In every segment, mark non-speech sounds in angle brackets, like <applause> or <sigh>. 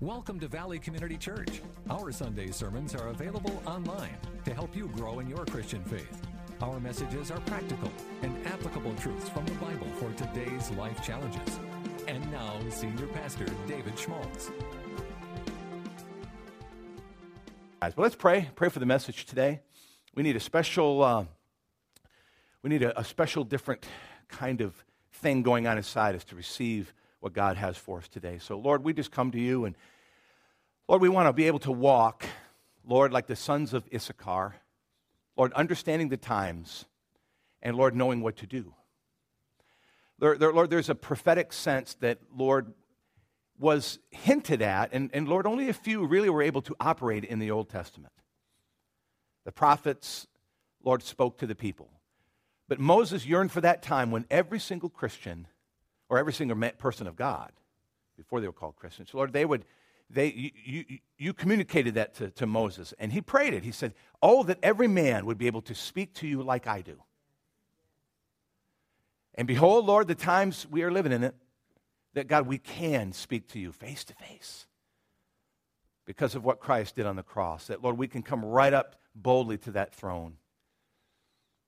Welcome to Valley Community Church. Our Sunday sermons are available online to help you grow in your Christian faith. Our messages are practical and applicable truths from the Bible for today's life challenges. And now, Senior Pastor David Schmaltz. Guys, well, let's pray. Pray for the message today. We need a special, uh, we need a, a special, different kind of thing going on inside us to receive what God has for us today. So, Lord, we just come to you and, Lord, we want to be able to walk, Lord, like the sons of Issachar, Lord, understanding the times, and Lord, knowing what to do. Lord, Lord there's a prophetic sense that, Lord, was hinted at, and, and Lord, only a few really were able to operate in the Old Testament. The prophets, Lord, spoke to the people. But Moses yearned for that time when every single Christian or every single person of God, before they were called Christians, Lord, they would, they, you, you, you communicated that to, to Moses, and he prayed it. He said, Oh, that every man would be able to speak to you like I do. And behold, Lord, the times we are living in it, that God, we can speak to you face to face because of what Christ did on the cross. That, Lord, we can come right up boldly to that throne,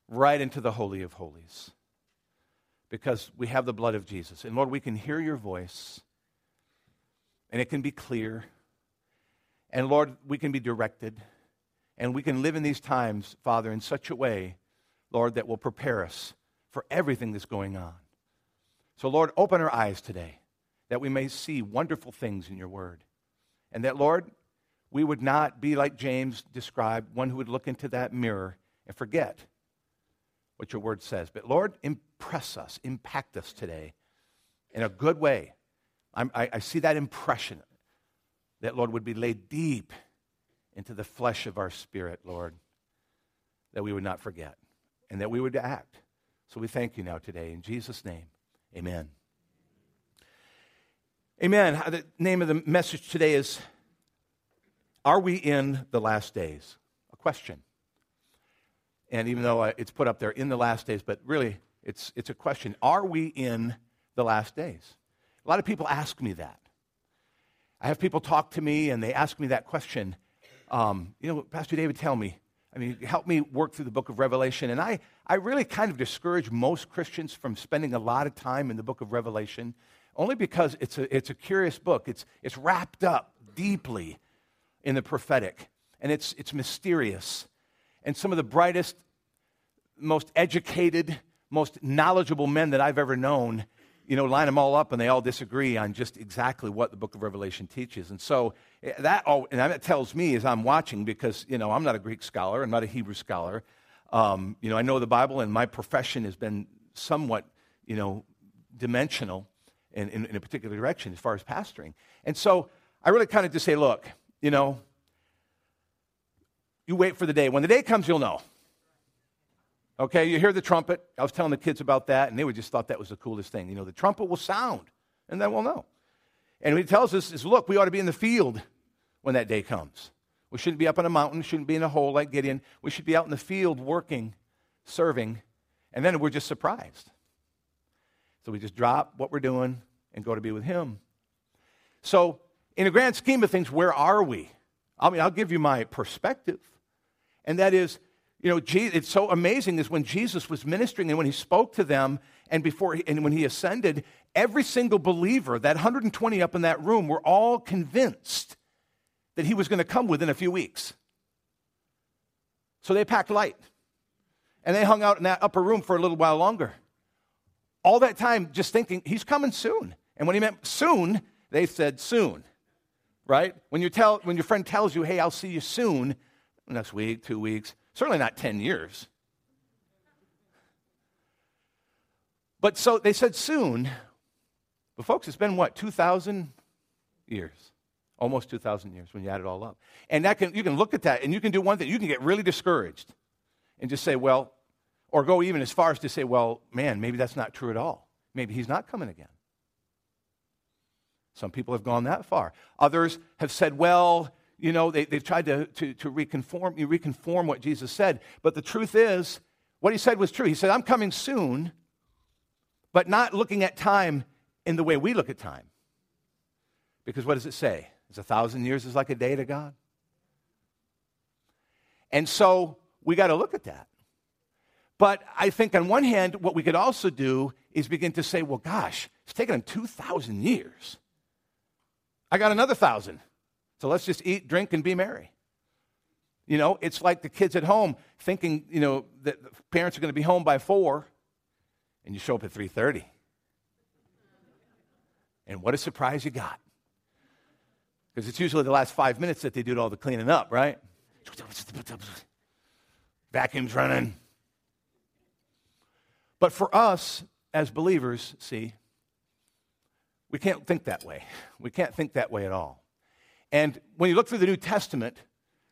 right into the Holy of Holies because we have the blood of Jesus. And Lord, we can hear your voice, and it can be clear. And Lord, we can be directed, and we can live in these times, Father, in such a way, Lord, that will prepare us for everything that's going on. So, Lord, open our eyes today that we may see wonderful things in your word. And that, Lord, we would not be like James described, one who would look into that mirror and forget what your word says. But Lord, impress us, impact us today in a good way. I, I see that impression that, Lord, would be laid deep into the flesh of our spirit, Lord, that we would not forget and that we would act. So we thank you now today. In Jesus' name, amen. Amen. The name of the message today is Are we in the last days? A question. And even though uh, it's put up there in the last days, but really it's, it's a question Are we in the last days? A lot of people ask me that. I have people talk to me and they ask me that question. Um, you know, Pastor David, tell me. I mean, help me work through the book of Revelation. And I, I really kind of discourage most Christians from spending a lot of time in the book of Revelation, only because it's a, it's a curious book. It's, it's wrapped up deeply in the prophetic, and it's, it's mysterious and some of the brightest, most educated, most knowledgeable men that I've ever known, you know, line them all up and they all disagree on just exactly what the book of Revelation teaches. And so eh, that, all, and that tells me as I'm watching, because, you know, I'm not a Greek scholar, I'm not a Hebrew scholar. Um, you know, I know the Bible and my profession has been somewhat, you know, dimensional in, in, in a particular direction as far as pastoring. And so I really kind of just say, look, you know, you wait for the day. When the day comes, you'll know. Okay, you hear the trumpet. I was telling the kids about that, and they would just thought that was the coolest thing. You know, the trumpet will sound, and then we'll know. And what he tells us is, look, we ought to be in the field when that day comes. We shouldn't be up on a mountain, shouldn't be in a hole like Gideon. We should be out in the field working, serving, and then we're just surprised. So we just drop what we're doing and go to be with him. So, in the grand scheme of things, where are we? I mean, I'll give you my perspective. And that is, you know, it's so amazing is when Jesus was ministering and when he spoke to them and before and when he ascended, every single believer, that 120 up in that room, were all convinced that he was going to come within a few weeks. So they packed light. And they hung out in that upper room for a little while longer. All that time just thinking, he's coming soon. And when he meant soon, they said soon. Right? When, you tell, when your friend tells you, hey, I'll see you soon, next week, two weeks, certainly not 10 years. But so they said soon, but folks, it's been what, 2,000 years? Almost 2,000 years when you add it all up. And that can, you can look at that and you can do one thing. You can get really discouraged and just say, well, or go even as far as to say, well, man, maybe that's not true at all. Maybe he's not coming again. Some people have gone that far. Others have said, well, you know, they, they've tried to, to, to reconform, reconform what Jesus said. But the truth is, what he said was true. He said, I'm coming soon, but not looking at time in the way we look at time. Because what does it say? Is a thousand years is like a day to God? And so we got to look at that. But I think on one hand, what we could also do is begin to say, well, gosh, it's taken them 2,000 years. I got another thousand. So let's just eat, drink, and be merry. You know, it's like the kids at home thinking, you know, that parents are going to be home by four, and you show up at 3.30. And what a surprise you got. Because it's usually the last five minutes that they do all the cleaning up, right? Vacuum's running. But for us as believers, see, we can't think that way. We can't think that way at all. And when you look through the New Testament,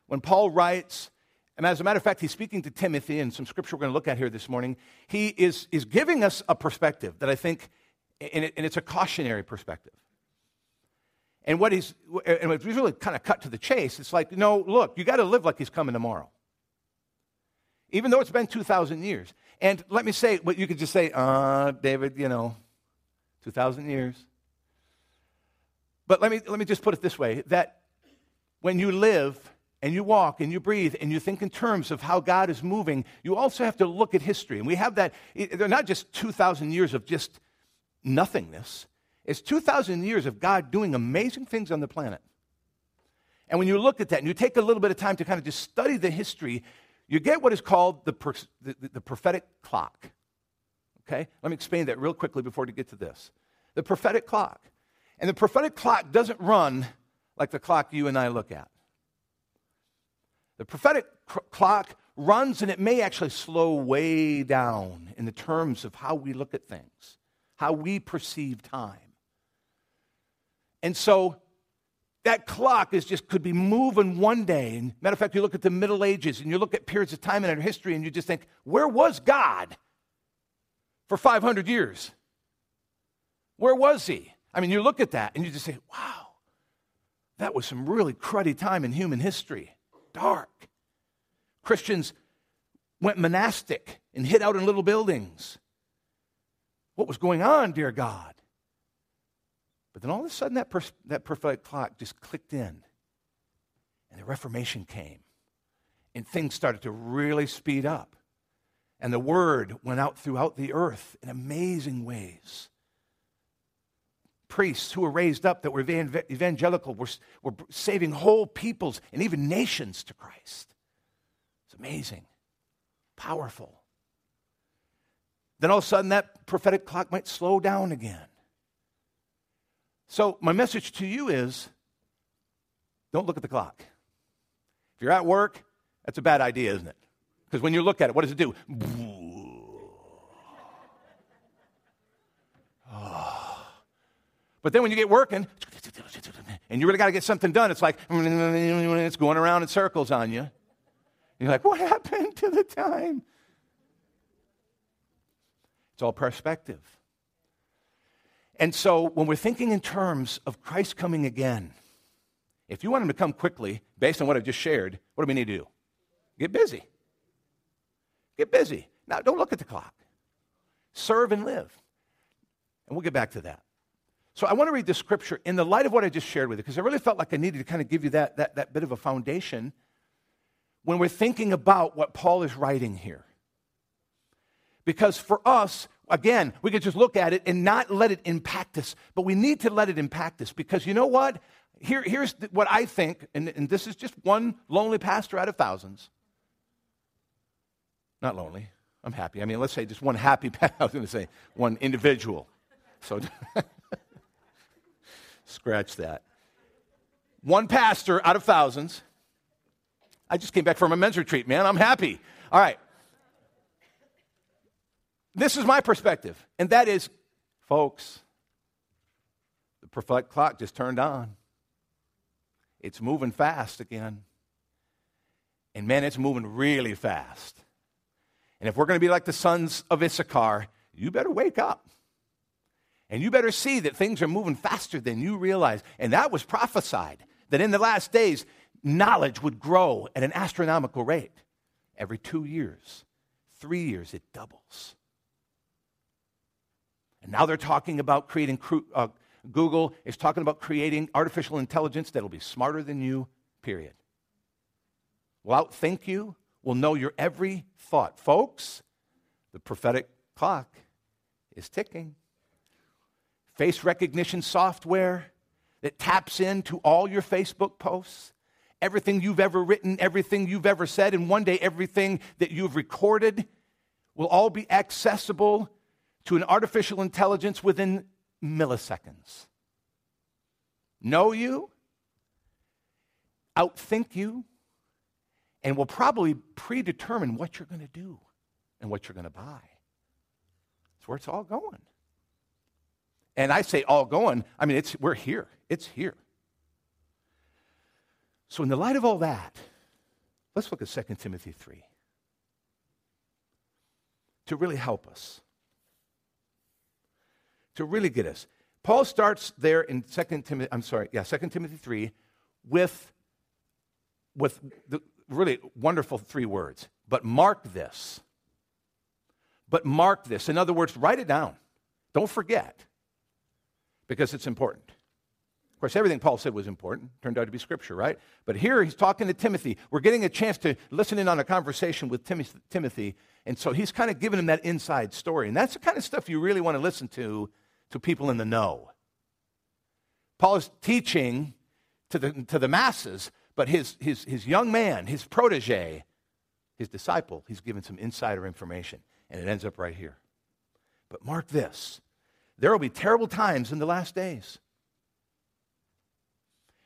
when Paul writes, and as a matter of fact, he's speaking to Timothy in some scripture we're going to look at here this morning, he is, is giving us a perspective that I think, and, it, and it's a cautionary perspective. And what he's, and it's really kind of cut to the chase. It's like, no, look, you got to live like he's coming tomorrow. Even though it's been 2,000 years. And let me say, what you could just say, uh, David, you know, 2,000 years. But let me, let me just put it this way that when you live and you walk and you breathe and you think in terms of how God is moving, you also have to look at history. And we have that, they're not just 2,000 years of just nothingness. It's 2,000 years of God doing amazing things on the planet. And when you look at that and you take a little bit of time to kind of just study the history, you get what is called the, the, the prophetic clock. Okay? Let me explain that real quickly before we get to this. The prophetic clock. And the prophetic clock doesn't run like the clock you and I look at. The prophetic cr- clock runs and it may actually slow way down in the terms of how we look at things, how we perceive time. And so that clock is just could be moving one day. And matter of fact, you look at the Middle Ages and you look at periods of time in our history and you just think, where was God for 500 years? Where was he? I mean, you look at that and you just say, wow, that was some really cruddy time in human history. Dark. Christians went monastic and hid out in little buildings. What was going on, dear God? But then all of a sudden, that, pers- that prophetic clock just clicked in, and the Reformation came, and things started to really speed up. And the word went out throughout the earth in amazing ways. Priests who were raised up that were evangelical were, were saving whole peoples and even nations to Christ. It's amazing, powerful. Then all of a sudden, that prophetic clock might slow down again. So, my message to you is don't look at the clock. If you're at work, that's a bad idea, isn't it? Because when you look at it, what does it do? But then when you get working, and you really got to get something done, it's like it's going around in circles on you. You're like, what happened to the time? It's all perspective. And so when we're thinking in terms of Christ coming again, if you want him to come quickly, based on what I've just shared, what do we need to do? Get busy. Get busy. Now, don't look at the clock. Serve and live. And we'll get back to that. So I want to read the scripture in the light of what I just shared with you, because I really felt like I needed to kind of give you that, that, that bit of a foundation when we're thinking about what Paul is writing here. Because for us, Again, we could just look at it and not let it impact us, but we need to let it impact us because you know what? Here, here's what I think, and, and this is just one lonely pastor out of thousands. Not lonely. I'm happy. I mean, let's say just one happy, <laughs> pastor, I was going to say one individual. So <laughs> scratch that. One pastor out of thousands. I just came back from a men's retreat, man. I'm happy. All right. This is my perspective, and that is, folks, the prophetic clock just turned on. It's moving fast again. And man, it's moving really fast. And if we're going to be like the sons of Issachar, you better wake up. And you better see that things are moving faster than you realize. And that was prophesied that in the last days, knowledge would grow at an astronomical rate. Every two years, three years, it doubles. And now they're talking about creating uh, Google is talking about creating artificial intelligence that'll be smarter than you, period. Will outthink you, will know your every thought. Folks, the prophetic clock is ticking. Face recognition software that taps into all your Facebook posts, everything you've ever written, everything you've ever said, and one day everything that you've recorded will all be accessible to an artificial intelligence within milliseconds. Know you, outthink you, and will probably predetermine what you're going to do and what you're going to buy. That's where it's all going. And I say all going, I mean, it's, we're here. It's here. So, in the light of all that, let's look at 2 Timothy 3 to really help us, to really get us. Paul starts there in 2 Timothy, I'm sorry, yeah, 2 Timothy 3 with, with the really wonderful three words. But mark this. But mark this. In other words, write it down. Don't forget because it's important. Of course, everything Paul said was important. Turned out to be scripture, right? But here he's talking to Timothy. We're getting a chance to listen in on a conversation with Timothy. And so he's kind of giving him that inside story. And that's the kind of stuff you really want to listen to to people in the know. Paul is teaching to the, to the masses, but his, his, his young man, his protege, his disciple, he's given some insider information. And it ends up right here. But mark this there will be terrible times in the last days.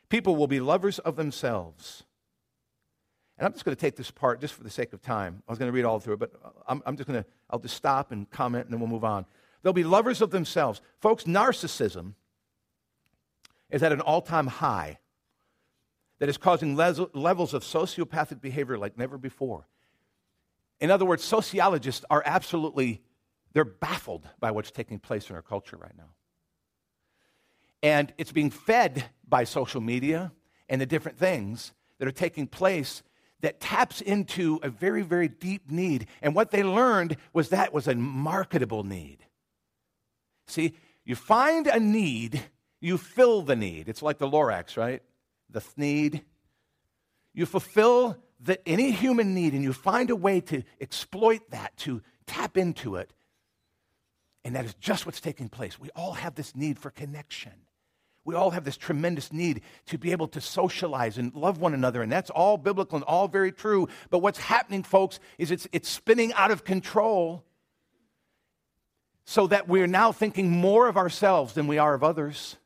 People will be lovers of themselves. And I'm just going to take this part just for the sake of time. I was going to read all through it, but I'm, I'm just going to, I'll just stop and comment and then we'll move on. They'll be lovers of themselves. Folks, narcissism is at an all time high that is causing le- levels of sociopathic behavior like never before. In other words, sociologists are absolutely they're baffled by what's taking place in our culture right now. And it's being fed by social media and the different things that are taking place that taps into a very, very deep need. And what they learned was that was a marketable need. See, you find a need, you fill the need. It's like the Lorax, right? The need. You fulfill the, any human need and you find a way to exploit that, to tap into it. And that is just what's taking place. We all have this need for connection. We all have this tremendous need to be able to socialize and love one another, and that's all biblical and all very true. But what's happening, folks, is it's, it's spinning out of control so that we're now thinking more of ourselves than we are of others.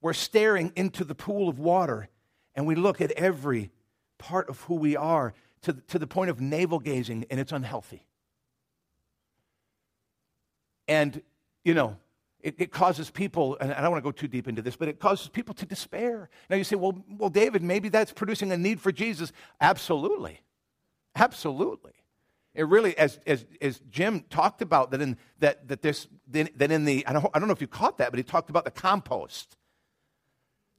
We're staring into the pool of water, and we look at every part of who we are to, to the point of navel gazing, and it's unhealthy. And, you know, it, it, causes people, and I don't want to go too deep into this, but it causes people to despair. Now you say, well, well, David, maybe that's producing a need for Jesus. Absolutely. Absolutely. It really, as, as, as Jim talked about, that in, that, that, this, that in the, I don't, I don't know if you caught that, but he talked about the compost.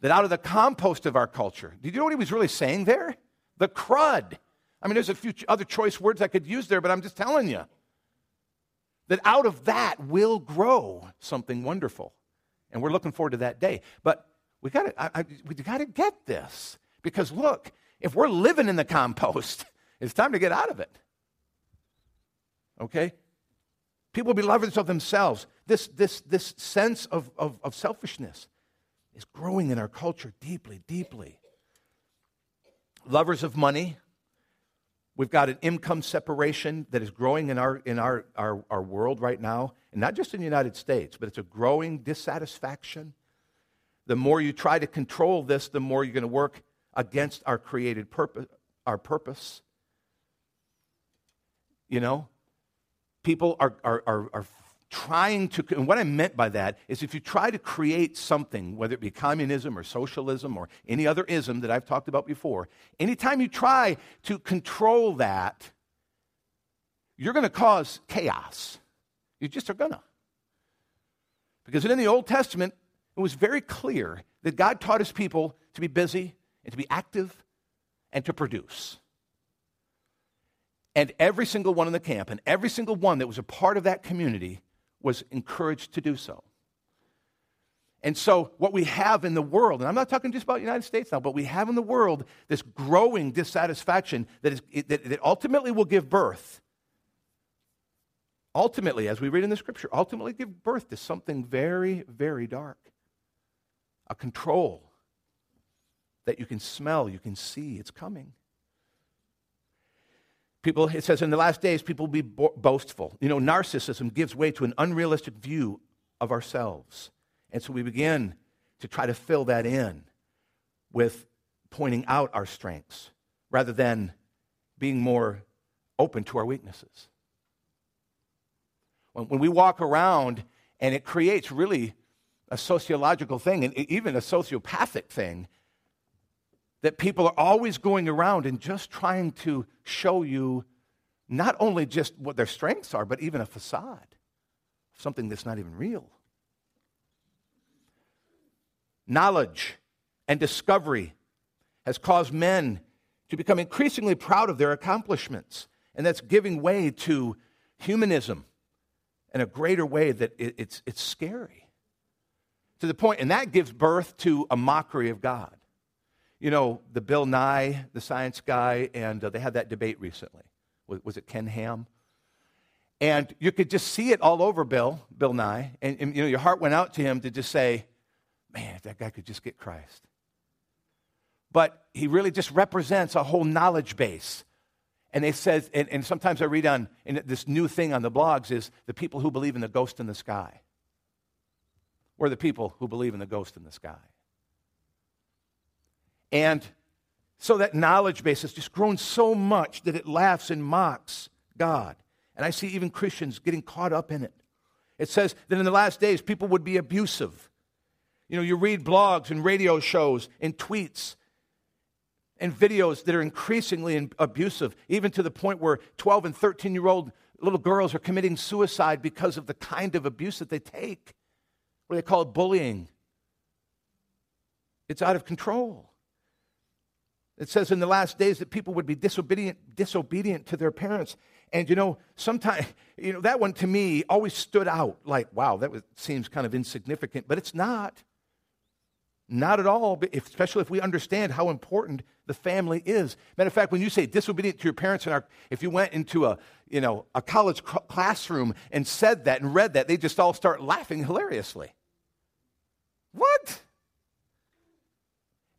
That out of the compost of our culture, did you know what he was really saying there? The crud. I mean, there's a few other choice words I could use there, but I'm just telling you that out of that will grow something wonderful. And we're looking forward to that day. But we got to we got to get this because look, if we're living in the compost, <laughs> it's time to get out of it. Okay? People will be lovers of themselves. This, this, this sense of, of, of selfishness is growing in our culture deeply, deeply. Lovers of money, We've got an income separation that is growing in, our, in our, our, our world right now, and not just in the United States, but it's a growing dissatisfaction. The more you try to control this, the more you're going to work against our created purpose, our purpose. You know, people are, are, are, are trying to, and what I meant by that is if you try to create something, whether it be communism or socialism or any other ism that I've talked about before, anytime you try to control that, you're going to cause chaos. You just are going to. Because in the Old Testament, it was very clear that God taught his people to be busy and to be active and to produce. And every single one in the camp and every single one that was a part of that community was encouraged to do so. And so, what we have in the world, and I'm not talking just about the United States now, but we have in the world this growing dissatisfaction that, is, that, that ultimately will give birth, ultimately, as we read in the scripture, ultimately give birth to something very, very dark a control that you can smell, you can see, it's coming. People, it says in the last days, people will be bo- boastful. You know, narcissism gives way to an unrealistic view of ourselves. And so we begin to try to fill that in with pointing out our strengths rather than being more open to our weaknesses. When, when we walk around and it creates really a sociological thing and even a sociopathic thing that people are always going around and just trying to show you not only just what their strengths are, but even a facade, something that's not even real knowledge, and discovery has caused men to become increasingly proud of their accomplishments. And that's giving way to humanism in a greater way that it's, it's scary. To the point, and that gives birth to a mockery of God. You know, the Bill Nye, the science guy, and uh, they had that debate recently. Was, was, it Ken Ham? And you could just see it all over Bill, Bill Nye. And, and, you know, your heart went out to him to just say, man, if that guy could just get Christ. But he really just represents a whole knowledge base. And they says, and, and sometimes I read on this new thing on the blogs is the people who believe in the ghost in the sky. We're the people who believe in the ghost in the sky. And so that knowledge base has just grown so much that it laughs and mocks God. And I see even Christians getting caught up in it. It says that in the last days, people would be abusive. You know, you read blogs and radio shows and tweets and videos that are increasingly abusive, even to the point where 12 and 13 year old little girls are committing suicide because of the kind of abuse that they take, what they call it bullying. It's out of control. It says in the last days that people would be disobedient, disobedient to their parents. And you know, sometimes, <laughs> you know, that one to me always stood out like, wow, that was, seems kind of insignificant, but it's not. Not at all, especially if we understand how important the family is. Matter of fact, when you say disobedient to your parents, and our, if you went into a, you know, a college classroom and said that and read that, they just all start laughing hilariously. What?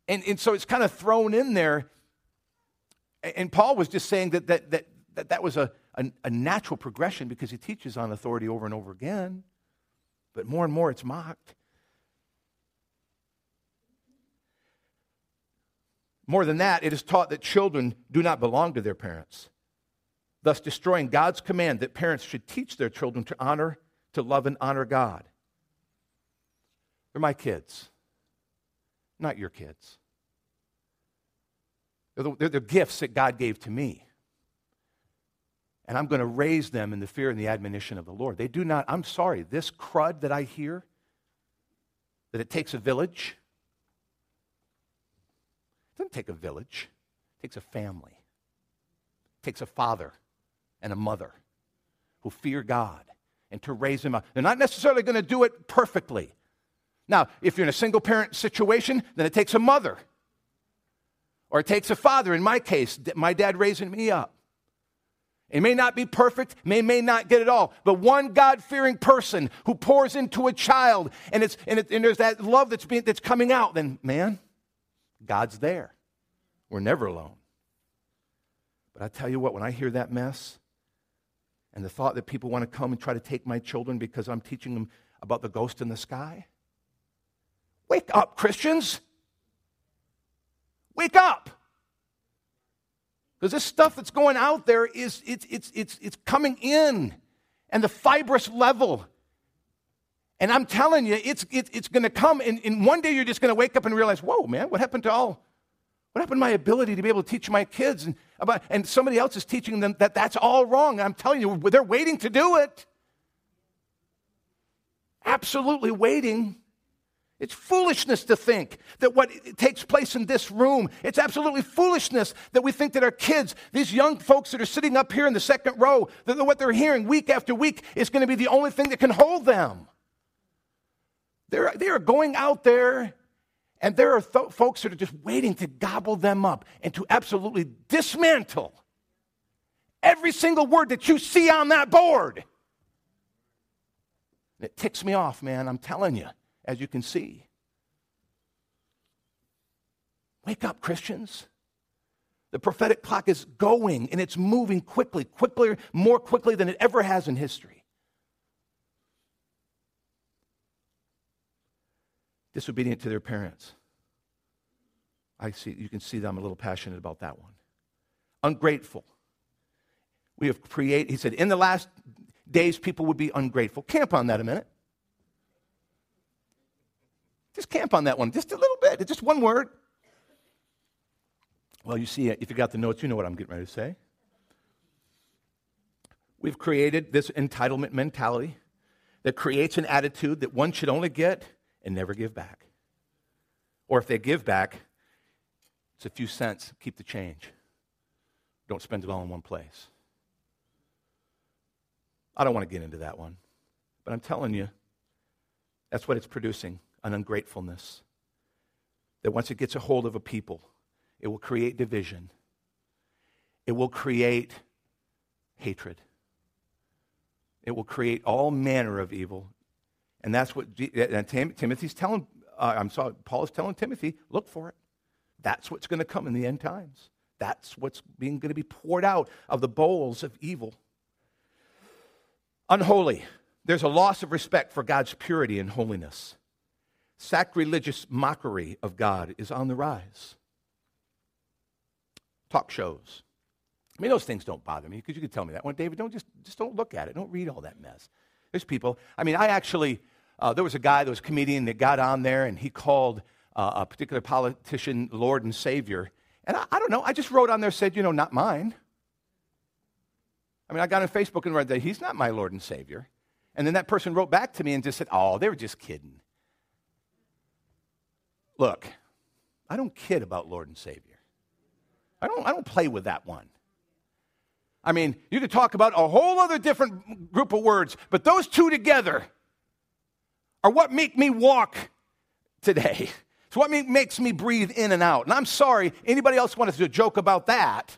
And, and so it's kind of thrown in there. And Paul was just saying that that, that, that, that was a, a, a natural progression because he teaches on authority over and over again. But more and more it's mocked. More than that, it is taught that children do not belong to their parents, thus destroying God's command that parents should teach their children to honor, to love, and honor God. They're my kids, not your kids. They're the, they're the gifts that God gave to me. And I'm going to raise them in the fear and the admonition of the Lord. They do not, I'm sorry, this crud that I hear, that it takes a village, it doesn't take a village, it takes a family. It takes a father and a mother who fear God and to raise them up. They're not necessarily going to do it perfectly. Now, if you're in a single parent situation, then it takes a mother. Or it takes a father. In my case, my dad raising me up. It may not be perfect, may may not get it all, but one God-fearing person who pours into a child, and it's and, it, and there's that love that's being that's coming out. Then, man, God's there. We're never alone. But I tell you what, when I hear that mess and the thought that people want to come and try to take my children because I'm teaching them about the ghost in the sky, wake up, Christians. Wake up. Because this stuff that's going out there is it's, it's, it's, it's coming in and the fibrous level and I'm telling you, it's, it, it's going to come, and, and one day you're just going to wake up and realize, whoa, man, what happened to all, what happened to my ability to be able to teach my kids? And, about, and somebody else is teaching them that that's all wrong. I'm telling you, they're waiting to do it. Absolutely waiting. It's foolishness to think that what takes place in this room, it's absolutely foolishness that we think that our kids, these young folks that are sitting up here in the second row, that what they're hearing week after week is going to be the only thing that can hold them. They're, they are going out there, and there are th- folks that are just waiting to gobble them up and to absolutely dismantle every single word that you see on that board. It ticks me off, man, I'm telling you, as you can see. Wake up, Christians. The prophetic clock is going and it's moving quickly, quickly, more quickly than it ever has in history. Disobedient to their parents. I see you can see that I'm a little passionate about that one. Ungrateful. We have created, he said, in the last days people would be ungrateful. Camp on that a minute. Just camp on that one, just a little bit, just one word. Well, you see, uh, if you got the notes, you know what I'm getting ready to say. We've created this entitlement mentality that creates an attitude that one should only get and never give back. Or if they give back, it's a few cents, keep the change. Don't spend it all in one place. I don't want to get into that one, but I'm telling you, that's what it's producing an ungratefulness. That once it gets a hold of a people, it will create division. It will create hatred. It will create all manner of evil. And that's what and Timothy's telling, uh, I'm sorry, Paul is telling Timothy, look for it. That's what's going to come in the end times. That's what's being going to be poured out of the bowls of evil. Unholy. There's a loss of respect for God's purity and holiness. Sacrilegious mockery of God is on the rise talk shows. I mean, those things don't bother me because you could tell me that one, David. Don't just just don't look at it. Don't read all that mess. There's people. I mean, I actually uh, there was a guy, there was a comedian that got on there and he called uh, a particular politician Lord and Savior. And I, I, don't know. I just wrote on there said, you know, not mine. I mean, I got on Facebook and read that he's not my Lord and Savior. And then that person wrote back to me and just said, oh, they were just kidding. Look, I don't kid about Lord and Savior. I don't, I don't play with that one. I mean, you could talk about a whole other different group of words, but those two together are what make me walk today. It's what makes me breathe in and out. And I'm sorry, anybody else wants to joke about that?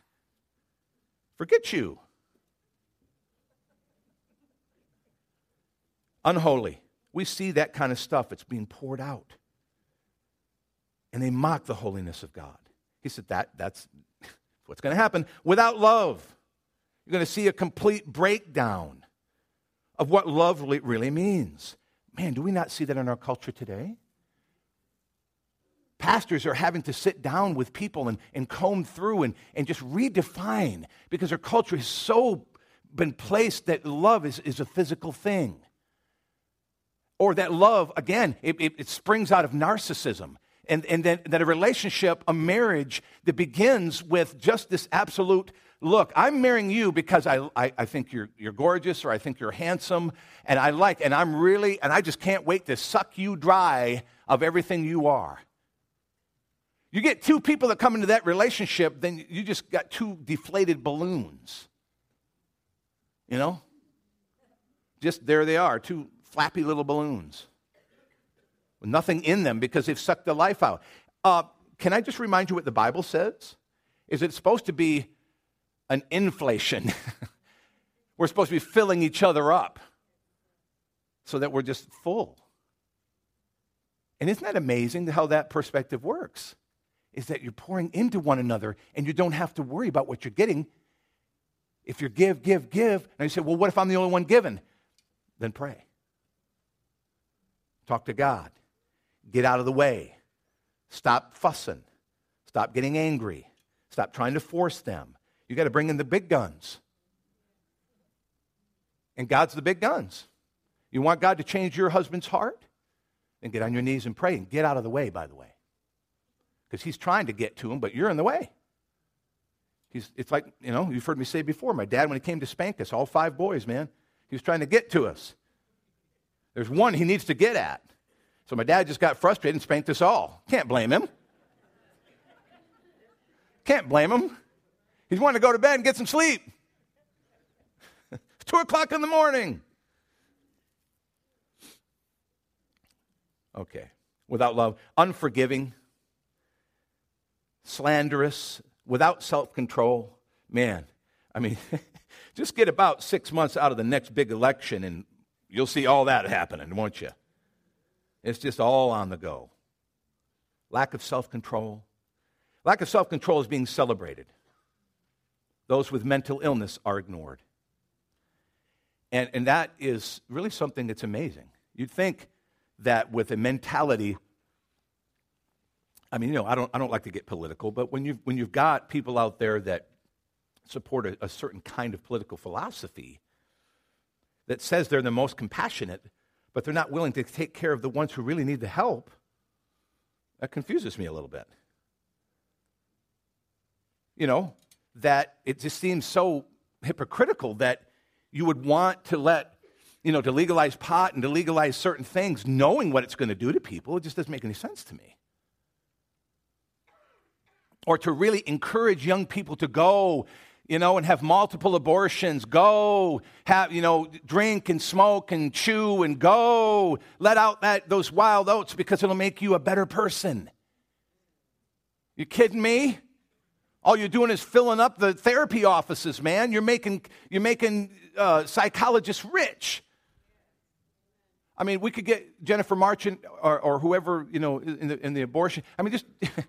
Forget you. Unholy. We see that kind of stuff. It's being poured out. And they mock the holiness of God. He said that that's <laughs> what's going to happen without love. You're going to see a complete breakdown of what love really means. Man, do we not see that in our culture today? Pastors are having to sit down with people and, and comb through and, and just redefine because our culture has so been placed that love is, is a physical thing. Or that love, again, it, it, it springs out of narcissism and, and then that a relationship, a marriage that begins with just this absolute look, I'm marrying you because I, I, I, think you're, you're gorgeous or I think you're handsome and I like, and I'm really, and I just can't wait to suck you dry of everything you are. You get two people that come into that relationship, then you just got two deflated balloons. You know? Just there they are, two flappy little balloons nothing in them because they've sucked the life out. Uh, can I just remind you what the Bible says? Is it supposed to be an inflation. <laughs> we're supposed to be filling each other up so that we're just full. And isn't that amazing how that perspective works? Is that you're pouring into one another and you don't have to worry about what you're getting. If you give, give, give, and you say, well, what if I'm the only one given? Then pray. Talk to God. Get out of the way. Stop fussing. Stop getting angry. Stop trying to force them. You got to bring in the big guns. And God's the big guns. You want God to change your husband's heart? Then get on your knees and pray and get out of the way, by the way. Because he's trying to get to him, but you're in the way. He's, it's like, you know, you've heard me say before, my dad, when he came to spank us, all five boys, man, he was trying to get to us. There's one he needs to get at. So my dad just got frustrated and spanked us all. Can't blame him. Can't blame him. He's wanting to go to bed and get some sleep. it's <laughs> two o'clock in the morning. Okay. Without love. Unforgiving, slanderous, without self control. Man, I mean, <laughs> just get about six months out of the next big election and you'll see all that happening, won't you? It's just all on the go. Lack of self control. Lack of self control is being celebrated. Those with mental illness are ignored. And, and that is really something that's amazing. You'd think that with a mentality, I mean, you know, I don't, I don't like to get political, but when you've, when you've got people out there that support a, a certain kind of political philosophy that says they're the most compassionate, but they're not willing to take care of the ones who really need the help, that confuses me a little bit. You know, that it just seems so hypocritical that you would want to let, you know, to legalize pot and to legalize certain things knowing what it's going to do to people. It just doesn't make any sense to me. Or to really encourage young people to go you know, and have multiple abortions. Go have, you know, drink and smoke and chew and go. Let out that, those wild oats because it'll make you a better person. You kidding me? All you're doing is filling up the therapy offices, man. You're making, you're making uh, psychologists rich. I mean, we could get Jennifer Marchant or, or whoever, you know, in the, in the abortion. I mean, just <laughs>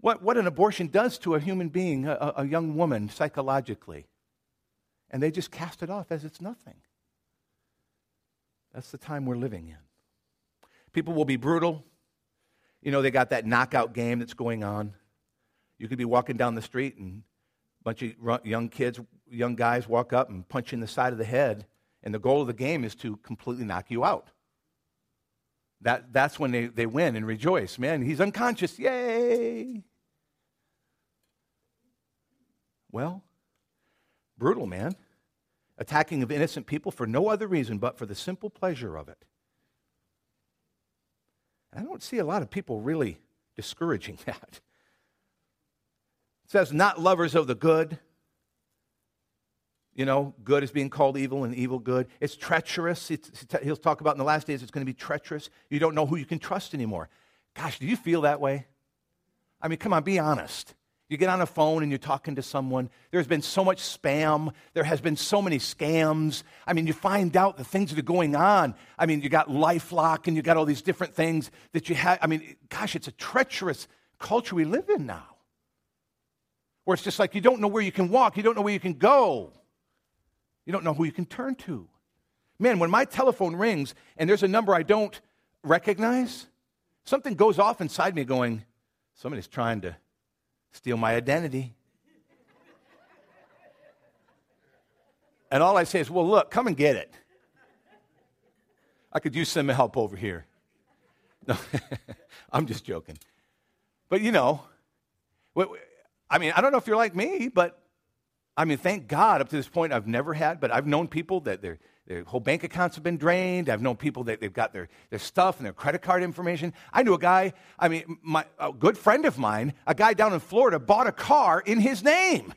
what, what an abortion does to a human being, a, a young woman, psychologically. And they just cast it off as it's nothing. That's the time we're living in. People will be brutal. You know, they got that knockout game that's going on. You could be walking down the street and a bunch of young kids, young guys walk up and punch you in the side of the head, and the goal of the game is to completely knock you out. That, that's when they, they win and rejoice. Man, he's unconscious. Yay! Well, brutal, man. Attacking of innocent people for no other reason but for the simple pleasure of it. And I don't see a lot of people really discouraging <laughs> that. It says, not lovers of the good. You know, good is being called evil and evil good. It's treacherous. It's, he'll talk about in the last days it's going to be treacherous. You don't know who you can trust anymore. Gosh, do you feel that way? I mean, come on, be honest. You get on a phone and you're talking to someone. There's been so much spam. There has been so many scams. I mean, you find out the things that are going on. I mean, you got Lifelock and you got all these different things that you have. I mean, gosh, it's a treacherous culture we live in now. Where it's just like you don't know where you can walk, you don't know where you can go. You don't know who you can turn to. Man, when my telephone rings and there's a number I don't recognize, something goes off inside me going, somebody's trying to steal my identity. and all I say is, well, look, come and get it. I could use some help over here. <laughs> No, I'm just joking. But you know, I mean, I don't know if you're like me, but I mean, thank God up to this point I've never had, but I've known people that their, their whole bank accounts have been drained. I've known people that they've got their, their stuff and their credit card information. I knew a guy, I mean, my, a good friend of mine, a guy down in Florida, bought a car in his name.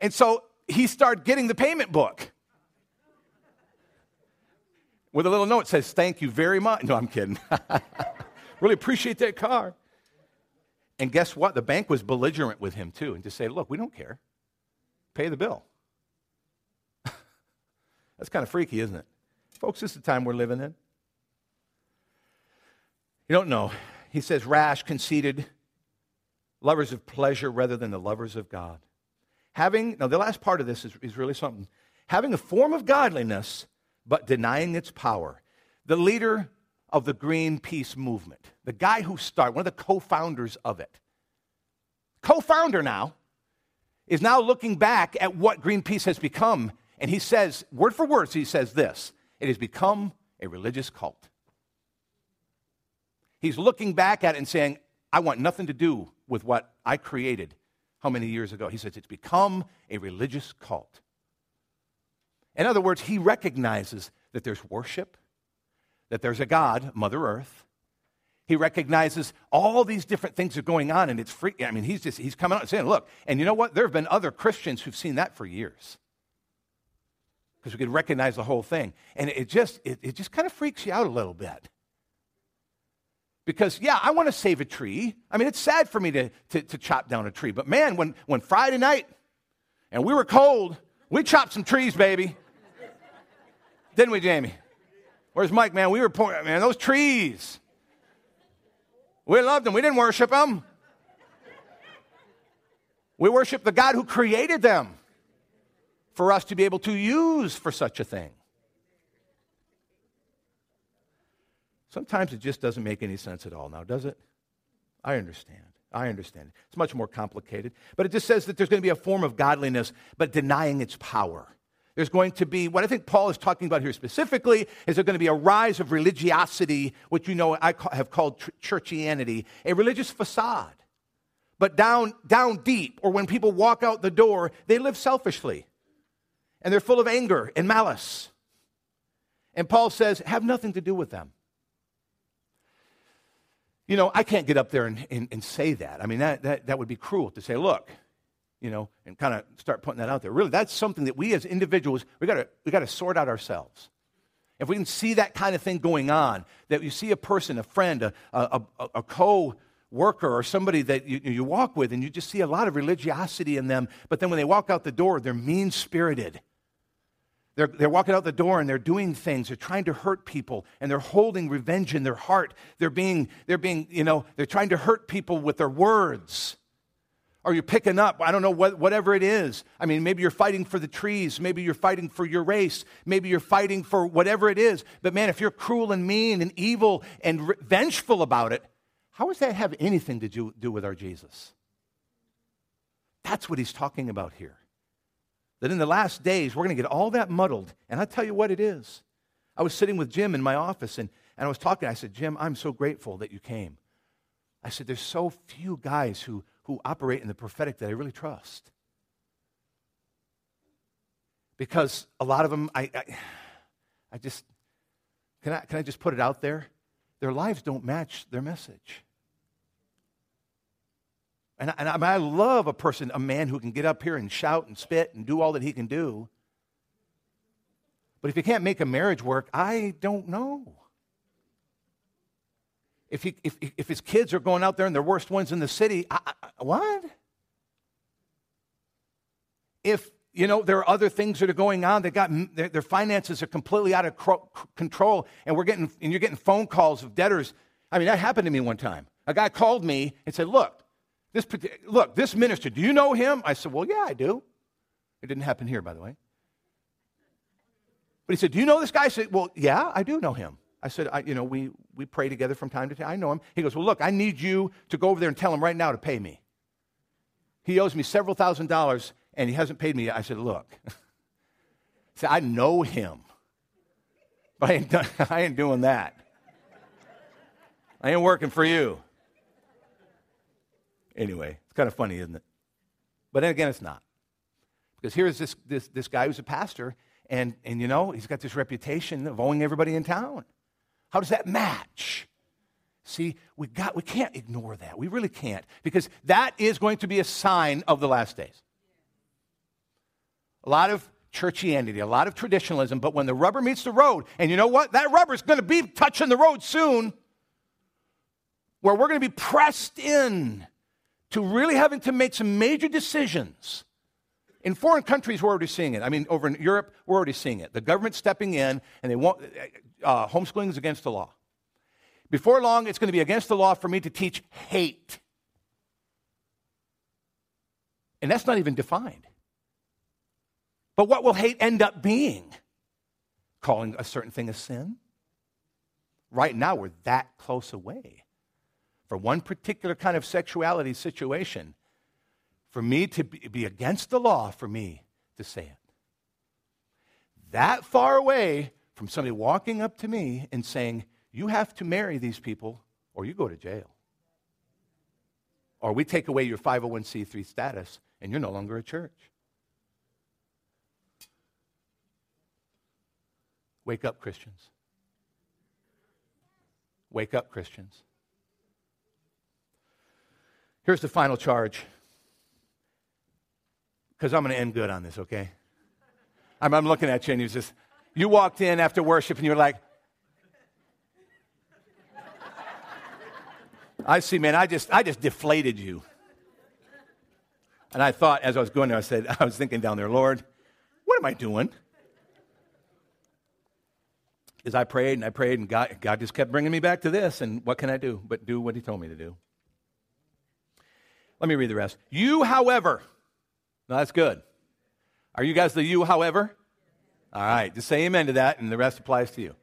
And so he started getting the payment book with a little note that says, Thank you very much. No, I'm kidding. <laughs> really appreciate that car. And guess what? The bank was belligerent with him too and just say, look, we don't care. Pay the bill. <laughs> That's kind of freaky, isn't it? Folks, this is the time we're living in. You don't know. He says, rash, conceited, lovers of pleasure rather than the lovers of God. Having, now the last part of this is, is really something. Having a form of godliness, but denying its power. The leader of the Greenpeace movement, the guy who started, one of the co founders of it, co founder now, is now looking back at what Greenpeace has become. And he says, word for word, he says this it has become a religious cult. He's looking back at it and saying, I want nothing to do with what I created how many years ago. He says, it's become a religious cult. In other words, he recognizes that there's worship, that there's a God, Mother Earth. He recognizes all these different things are going on, and it's free. I mean, he's just he's coming out and saying, "Look," and you know what? There have been other Christians who've seen that for years. because we could recognize the whole thing. And it just, it, it just kind of freaks you out a little bit. Because, yeah, I want to save a tree. I mean, it's sad for me to, to, to, chop down a tree. But man, when, when Friday night and we were cold, we chopped some trees, baby. Didn't we, Jamie? Where's Mike, man? We were poor, man, those trees. We loved them. We didn't worship them. We worship the God who created them for us to be able to use for such a thing. Sometimes it just doesn't make any sense at all now, does it? I understand. I understand. It's much more complicated. But it just says that there's going to be a form of godliness, but denying its power. There's going to be, what I think Paul is talking about here specifically, is there going to be a rise of religiosity, which you know I have called churchianity, a religious facade. But down, down deep, or when people walk out the door, they live selfishly. And they're full of anger and malice. And Paul says, have nothing to do with them. You know, I can't get up there and, and, and say that. I mean, that, that, that would be cruel to say, look, you know, and kind of start putting that out there. Really, that's something that we as individuals, we gotta, we got to sort out ourselves. If we can see that kind of thing going on, that you see a person, a friend, a, a, a, a co worker, or somebody that you, you walk with, and you just see a lot of religiosity in them, but then when they walk out the door, they're mean spirited. They're, they're walking out the door and they're doing things. They're trying to hurt people and they're holding revenge in their heart. They're being, they're being, you know, they're trying to hurt people with their words. Or you're picking up, I don't know, what, whatever it is. I mean, maybe you're fighting for the trees. Maybe you're fighting for your race. Maybe you're fighting for whatever it is. But man, if you're cruel and mean and evil and vengeful about it, how does that have anything to do, do with our Jesus? That's what he's talking about here that in the last days we're going to get all that muddled. And i tell you what it is. I was sitting with Jim in my office and, and I was talking. I said, Jim, I'm so grateful that you came. I said, there's so few guys who, who operate in the prophetic that I really trust. Because a lot of them, I, I, I just, can I, can I just put it out there? Their lives don't match their message. And, and I, mean, I love a person, a man who can get up here and shout and spit and do all that he can do. But if you can't make a marriage work, I don't know. If, he, if, if his kids are going out there and they're worst ones in the city, I, I, what? If, you know, there are other things that are going on. They got, their, their finances are completely out of cro- control, and, we're getting, and you're getting phone calls of debtors. I mean, that happened to me one time. A guy called me and said, Look, this, look, this minister, do you know him? I said, Well, yeah, I do. It didn't happen here, by the way. But he said, Do you know this guy? I said, Well, yeah, I do know him. I said, I, You know, we, we pray together from time to time. I know him. He goes, Well, look, I need you to go over there and tell him right now to pay me. He owes me several thousand dollars and he hasn't paid me yet. I said, Look, <laughs> said, I know him, but I ain't, <laughs> I ain't doing that. I ain't working for you. Anyway, it's kind of funny, isn't it? But then again, it's not. Because here's this, this, this guy who's a pastor, and, and you know, he's got this reputation of owing everybody in town. How does that match? See, we, got, we can't ignore that. We really can't, because that is going to be a sign of the last days. A lot of churchianity, a lot of traditionalism, but when the rubber meets the road, and you know what? That rubber is going to be touching the road soon, where we're going to be pressed in to really having to make some major decisions. In foreign countries, we're already seeing it. I mean, over in Europe, we're already seeing it. The government stepping in, and they want uh, homeschooling is against the law. Before long, it's going to be against the law for me to teach hate. And that's not even defined. But what will hate end up being? Calling a certain thing a sin? Right now, we're that close away for one particular kind of sexuality situation, for me to be against the law for me to say it. That far away from somebody walking up to me and saying, You have to marry these people or you go to jail. Or we take away your 501c3 status and you're no longer a church. Wake up, Christians. Wake up, Christians. Here's the final charge. Because I'm going to end good on this, okay? I'm, I'm looking at you and you just, you walked in after worship and you were like, I see, man, I just, I just deflated you. And I thought, as I was going there, I said, <laughs> I was thinking down there, Lord, what am I doing? Because I prayed and I prayed, and God, God just kept bringing me back to this. And what can I do but do what He told me to do? Let me read the rest. You, however, that's good. Are you guys the you, however? All right, just say amen to that, and the rest applies to you.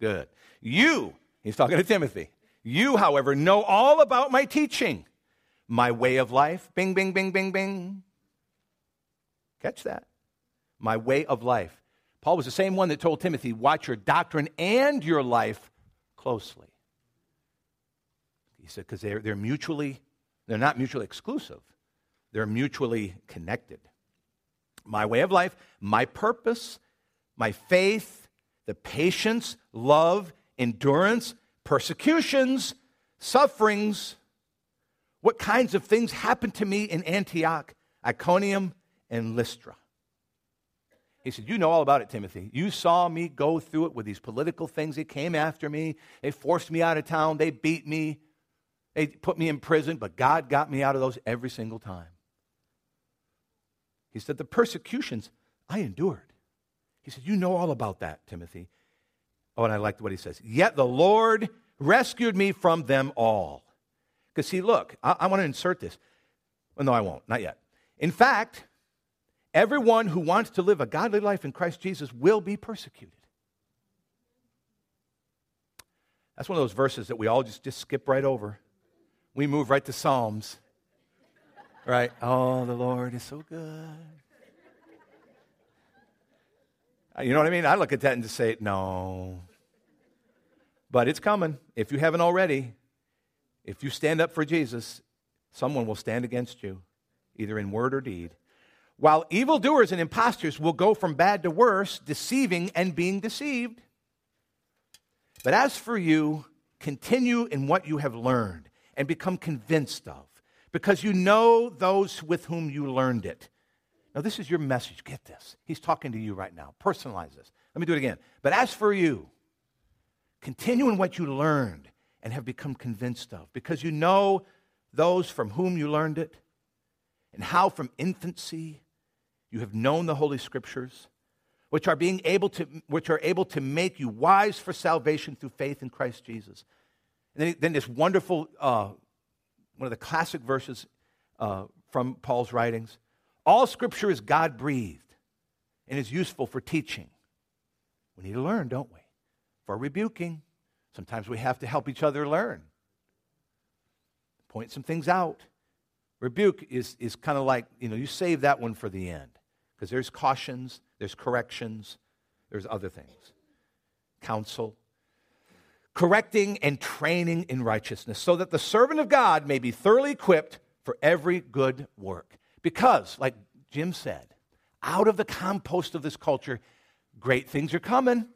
Good. You, he's talking to Timothy. You, however, know all about my teaching, my way of life. Bing, bing, bing, bing, bing. Catch that. My way of life. Paul was the same one that told Timothy, watch your doctrine and your life closely. He said, because they're, they're mutually, they're not mutually exclusive, they're mutually connected. My way of life, my purpose, my faith, the patience, love, endurance, persecutions, sufferings. What kinds of things happened to me in Antioch, Iconium, and Lystra? He said, You know all about it, Timothy. You saw me go through it with these political things. They came after me. They forced me out of town. They beat me. They put me in prison, but God got me out of those every single time. He said, The persecutions I endured. He said, You know all about that, Timothy. Oh, and I liked what he says. Yet the Lord rescued me from them all. Because, see, look, I, I want to insert this. Well, no, I won't. Not yet. In fact, everyone who wants to live a godly life in Christ Jesus will be persecuted. That's one of those verses that we all just, just skip right over. We move right to Psalms. Right? Oh, the Lord is so good. Uh, you know what I mean? I look at that and just say, no. But it's coming. If you haven't already, if you stand up for Jesus, someone will stand against you, either in word or deed. While evildoers and impostors will go from bad to worse, deceiving and being deceived. But as for you, continue in what you have learned and become convinced of, because you know those with whom you learned it now, this is your message. Get this. He's talking to you right now. Personalize this. Let me do it again. But as for you, continue in what you learned and have become convinced of, because you know those from whom you learned it, and how from infancy you have known the Holy Scriptures, which are being able to, which are able to make you wise for salvation through faith in Christ Jesus. And then, then this wonderful, uh, one of the classic verses uh, from Paul's writings all scripture is God breathed and is useful for teaching. We need to learn, don't we? For rebuking. Sometimes we have to help each other learn. Point some things out. Rebuke is, is kind of like, you know, you save that one for the end because there's cautions, there's corrections, there's other things. Counsel. Correcting and training in righteousness so that the servant of God may be thoroughly equipped for every good work. Because, like Jim said, out of the compost of this culture, great things are coming.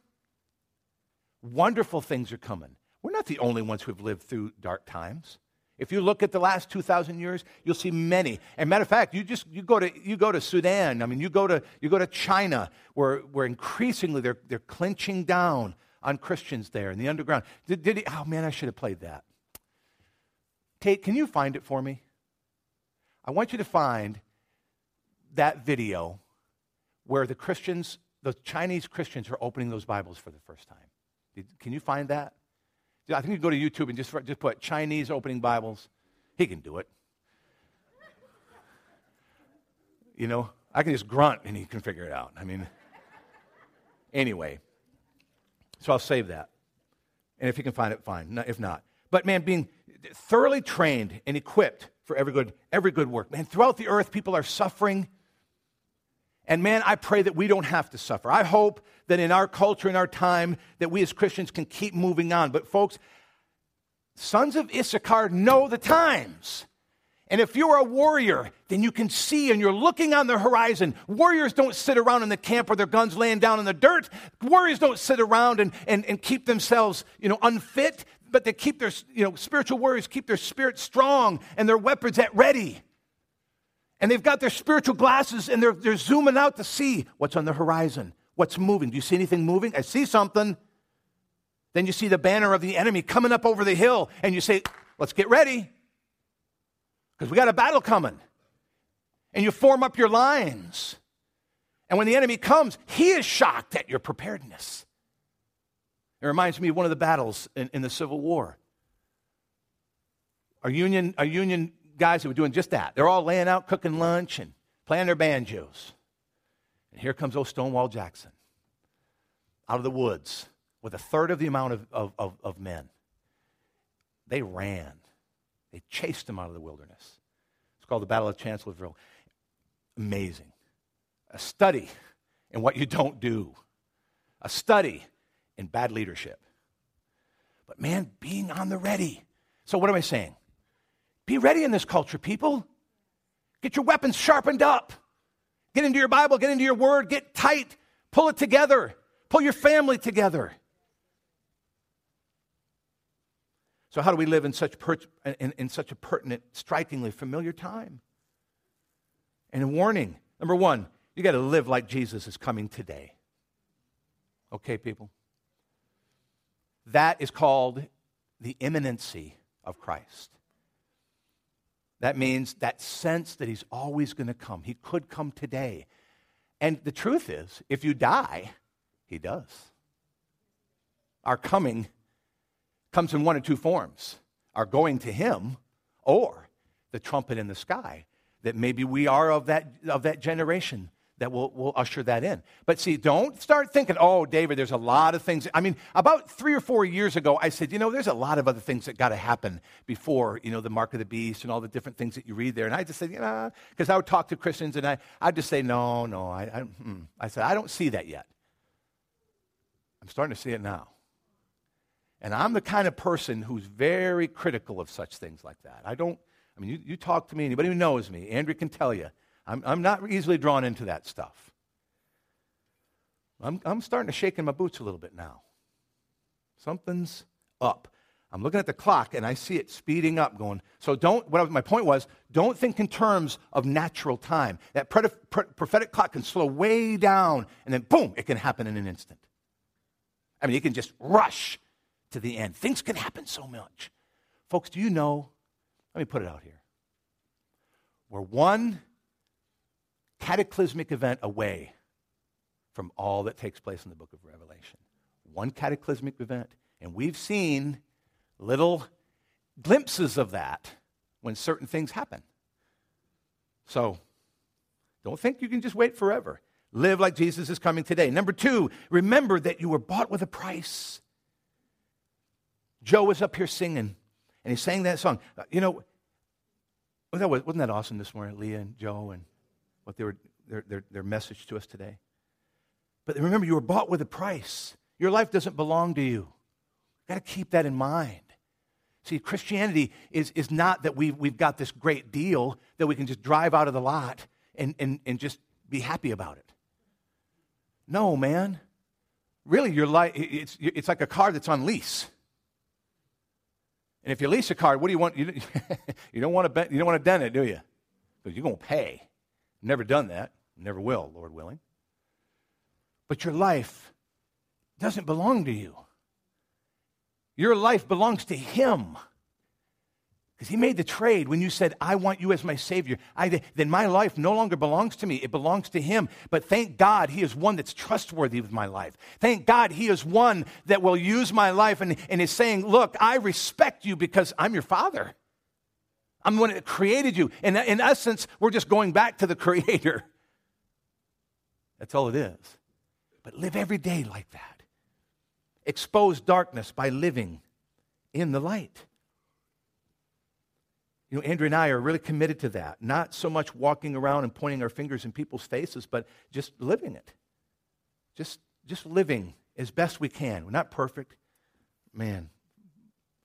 Wonderful things are coming. We're not the only ones who have lived through dark times. If you look at the last 2,000 years, you'll see many. And matter of fact, you just you go to you go to Sudan. I mean, you go to you go to China, where where increasingly they're they're clinching down on Christians there in the underground. Did, did he, oh man, I should have played that. Tate, can you find it for me? I want you to find that video where the Christians, the Chinese Christians, are opening those Bibles for the first time. Can you find that? I think you go to YouTube and just, just put Chinese opening Bibles. He can do it. You know, I can just grunt and he can figure it out. I mean, anyway, so I'll save that. And if you can find it, fine. If not. But man, being thoroughly trained and equipped for every good, every good work. Man, throughout the earth, people are suffering. And man, I pray that we don't have to suffer. I hope that in our culture, in our time, that we as Christians can keep moving on. But folks, sons of Issachar know the times. And if you're a warrior, then you can see and you're looking on the horizon. Warriors don't sit around in the camp with their guns laying down in the dirt. Warriors don't sit around and, and, and keep themselves, you know, unfit but they keep their, you know, spiritual warriors keep their spirit strong and their weapons at ready. And they've got their spiritual glasses and they're, they're zooming out to see what's on the horizon, what's moving. Do you see anything moving? I see something. Then you see the banner of the enemy coming up over the hill, and you say, Let's get ready because we got a battle coming. And you form up your lines. And when the enemy comes, he is shocked at your preparedness. It reminds me of one of the battles in, in the Civil War. Our union, our union guys were doing just that. They're all laying out, cooking lunch, and playing their banjos. And here comes old Stonewall Jackson out of the woods with a third of the amount of, of, of, of men. They ran. They chased him out of the wilderness. It's called the Battle of Chancellorsville. Amazing. A study in what you don't do, a study in bad leadership. But man, being on the ready. So, what am I saying? Be ready in this culture, people. Get your weapons sharpened up. Get into your Bible, get into your word, get tight, pull it together, pull your family together. So, how do we live in such, per- in, in such a pertinent, strikingly familiar time? And a warning number one, you got to live like Jesus is coming today. Okay, people? That is called the imminency of Christ. That means that sense that he's always going to come. He could come today. And the truth is, if you die, he does. Our coming comes in one of two forms our going to him or the trumpet in the sky. That maybe we are of that, of that generation that will, will usher that in. But see, don't start thinking, oh, David, there's a lot of things. I mean, about three or four years ago, I said, you know, there's a lot of other things that got to happen before, you know, the mark of the beast and all the different things that you read there. And I just said, you know, because I would talk to Christians and I, I'd just say, no, no. I, I. I said, I don't see that yet. I'm starting to see it now. And I'm the kind of person who's very critical of such things like that. I don't, I mean, you, you talk to me, anybody who knows me, Andrew can tell you, I'm, I'm not easily drawn into that stuff. I'm, I'm starting to shake in my boots a little bit now. Something's up. I'm looking at the clock and I see it speeding up, going. So don't. What my point was, don't think in terms of natural time. That prophetic clock can slow way down, and then boom, it can happen in an instant. I mean, it can just rush to the end. Things can happen so much, folks. Do you know? Let me put it out here. We're one cataclysmic event away from all that takes place in the book of Revelation. One cataclysmic event. And we've seen little glimpses of that when certain things happen. So don't think you can just wait forever. Live like Jesus is coming today. Number two, remember that you were bought with a price. Joe was up here singing, and he sang that song. Uh, you know, wasn't that awesome this morning, Leah and Joe and what they were, their, their, their message to us today. But remember, you were bought with a price. Your life doesn't belong to you. You've got to keep that in mind. See, Christianity is, is not that we've, we've got this great deal that we can just drive out of the lot and, and, and just be happy about it. No, man. Really, your life, it's, it's like a car that's on lease. And if you lease a car, what do you want? You, <laughs> don't, want to, you don't want to dent it, do you? Because you're going to pay. Never done that. Never will, Lord willing. But your life doesn't belong to you. Your life belongs to Him. Because He made the trade when you said, I want you as my Savior. I, then my life no longer belongs to me. It belongs to Him. But thank God He is one that's trustworthy with my life. Thank God He is one that will use my life and, and is saying, Look, I respect you because I'm your Father. I'm the one that created you. And in essence, we're just going back to the <laughs> Creator. That's all it is. But live every day like that. Expose darkness by living in the light. You know, Andrew and I are really committed to that. Not so much walking around and pointing our fingers in people's faces, but just living it. Just, just living as best we can. We're not perfect. Man,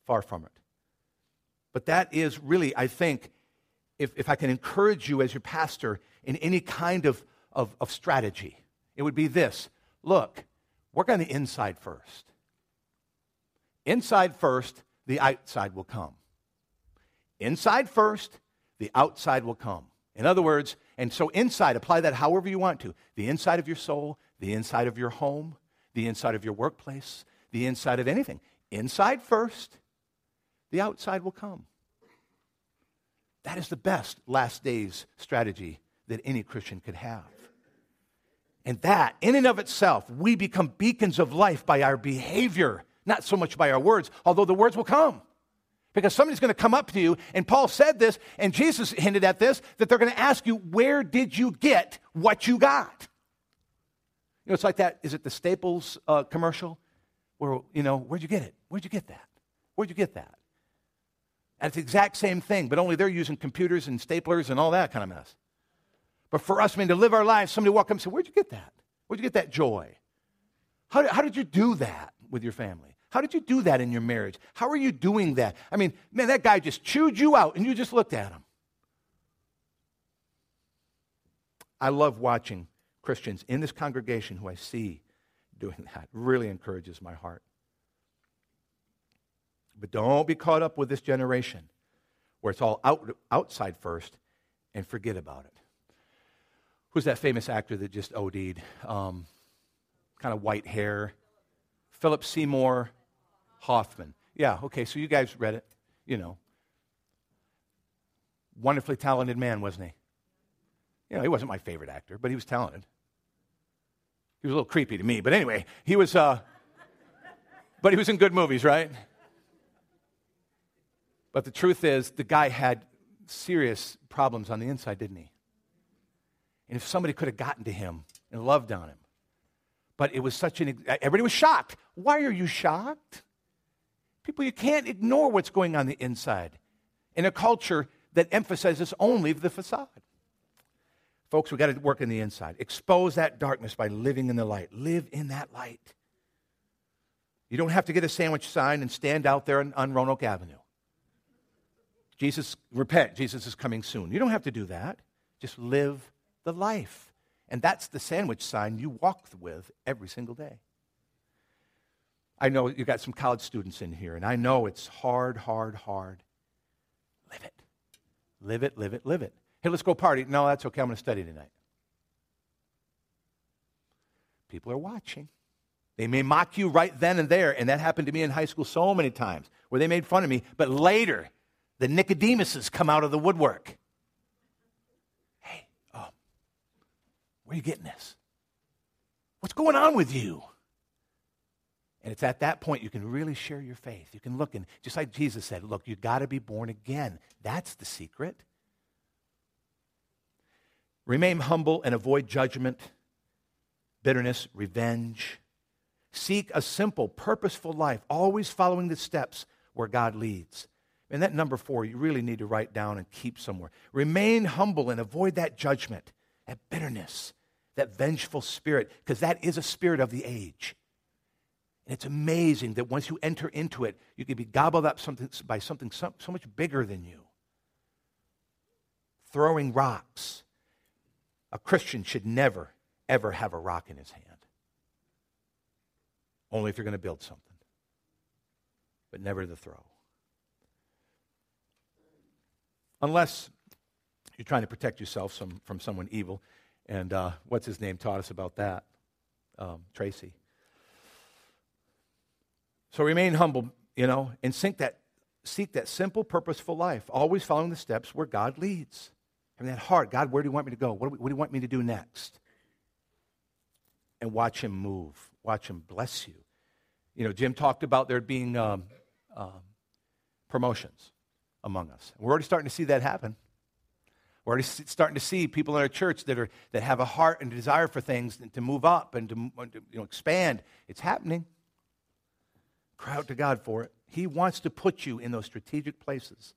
far from it. But that is really, I think, if, if I can encourage you as your pastor in any kind of, of, of strategy, it would be this look, work on the inside first. Inside first, the outside will come. Inside first, the outside will come. In other words, and so inside, apply that however you want to the inside of your soul, the inside of your home, the inside of your workplace, the inside of anything. Inside first, the outside will come. That is the best last days strategy that any Christian could have. And that, in and of itself, we become beacons of life by our behavior, not so much by our words, although the words will come. Because somebody's going to come up to you, and Paul said this, and Jesus hinted at this, that they're going to ask you, Where did you get what you got? You know, it's like that. Is it the Staples uh, commercial? Where, you know, where'd you get it? Where'd you get that? Where'd you get that? And it's the exact same thing, but only they're using computers and staplers and all that kind of mess. But for us, I mean, to live our lives, somebody walk up and say, Where'd you get that? Where'd you get that joy? How, how did you do that with your family? How did you do that in your marriage? How are you doing that? I mean, man, that guy just chewed you out and you just looked at him. I love watching Christians in this congregation who I see doing that. It really encourages my heart. But don't be caught up with this generation where it's all out, outside first and forget about it. Who's that famous actor that just OD'd? Um, kind of white hair. Philip Seymour Hoffman. Yeah, okay, so you guys read it, you know. Wonderfully talented man, wasn't he? You know, he wasn't my favorite actor, but he was talented. He was a little creepy to me, but anyway, he was, uh, but he was in good movies, right? But the truth is, the guy had serious problems on the inside, didn't he? And if somebody could have gotten to him and loved on him, but it was such an, everybody was shocked. Why are you shocked? People, you can't ignore what's going on the inside in a culture that emphasizes only the facade. Folks, we've got to work in the inside. Expose that darkness by living in the light. Live in that light. You don't have to get a sandwich sign and stand out there on, on Roanoke Avenue. Jesus, repent. Jesus is coming soon. You don't have to do that. Just live the life. And that's the sandwich sign you walk with every single day. I know you got some college students in here, and I know it's hard, hard, hard. Live it. Live it, live it, live it. Hey, let's go party. No, that's okay. I'm going to study tonight. People are watching. They may mock you right then and there, and that happened to me in high school so many times where they made fun of me, but later the Nicodemuses come out of the woodwork. Hey, oh, where are you getting this? What's going on with you? And it's at that point you can really share your faith. You can look and, just like Jesus said, look, you've got to be born again. That's the secret. Remain humble and avoid judgment, bitterness, revenge. Seek a simple, purposeful life, always following the steps where God leads. And that number four, you really need to write down and keep somewhere. Remain humble and avoid that judgment, that bitterness, that vengeful spirit, because that is a spirit of the age. And it's amazing that once you enter into it, you can be gobbled up something, by something so, so much bigger than you. Throwing rocks. A Christian should never, ever have a rock in his hand. Only if you're going to build something, but never to throw. Unless you're trying to protect yourself some, from someone evil. And uh, what's his name taught us about that? Um, Tracy. So remain humble, you know, and seek that, seek that simple, purposeful life, always following the steps where God leads. Having that heart, God, where do you want me to go? What do, we, what do you want me to do next? And watch Him move. Watch Him bless you. You know, Jim talked about there being um, um, promotions among us. We're already starting to see that happen. We're already starting to see people in our church that, are, that have a heart and desire for things and to move up and to, you know, expand. It's happening. Cry out to God for it. He wants to put you in those strategic places.